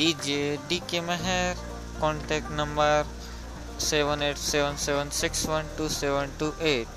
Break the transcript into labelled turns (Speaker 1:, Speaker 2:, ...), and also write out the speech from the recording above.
Speaker 1: DJ DK Meher, contact number 7877612728.